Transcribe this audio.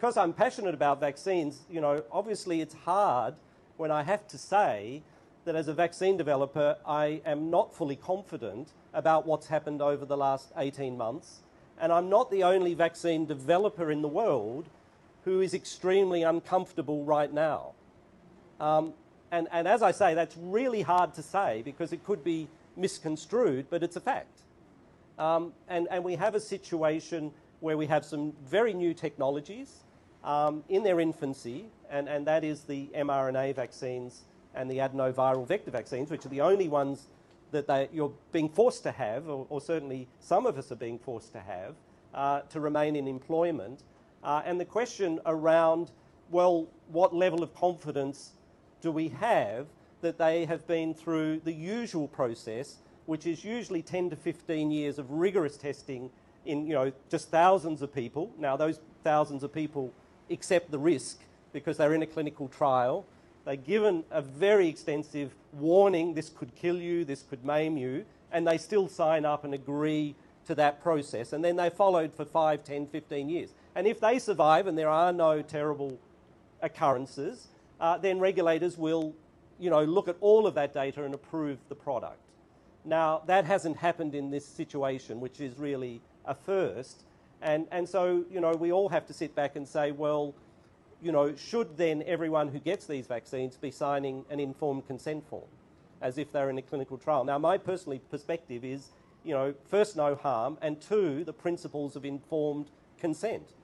because I'm passionate about vaccines, you know, obviously it's hard when I have to say that as a vaccine developer, I am not fully confident about what's happened over the last 18 months. And I'm not the only vaccine developer in the world who is extremely uncomfortable right now. Um, and, and as I say, that's really hard to say because it could be misconstrued, but it's a fact. Um, and, and we have a situation where we have some very new technologies um, in their infancy, and, and that is the mRNA vaccines and the adenoviral vector vaccines, which are the only ones that they, you're being forced to have, or, or, certainly some of us are being forced to have, uh, to remain in employment. Uh, and the question around, well, what level of confidence do we have that they have been through the usual process, which is usually 10 to 15 years of rigorous testing in, you know, just thousands of people. Now, those thousands of people accept the risk because they're in a clinical trial. They're given a very extensive warning this could kill you, this could maim you, and they still sign up and agree to that process. And then they're followed for 5, 10, 15 years. And if they survive and there are no terrible occurrences, uh, then regulators will you know, look at all of that data and approve the product. Now, that hasn't happened in this situation, which is really a first. And, and so, you know, we all have to sit back and say, well, you know, should then everyone who gets these vaccines be signing an informed consent form as if they're in a clinical trial? Now, my personal perspective is, you know, first, no harm, and two, the principles of informed consent.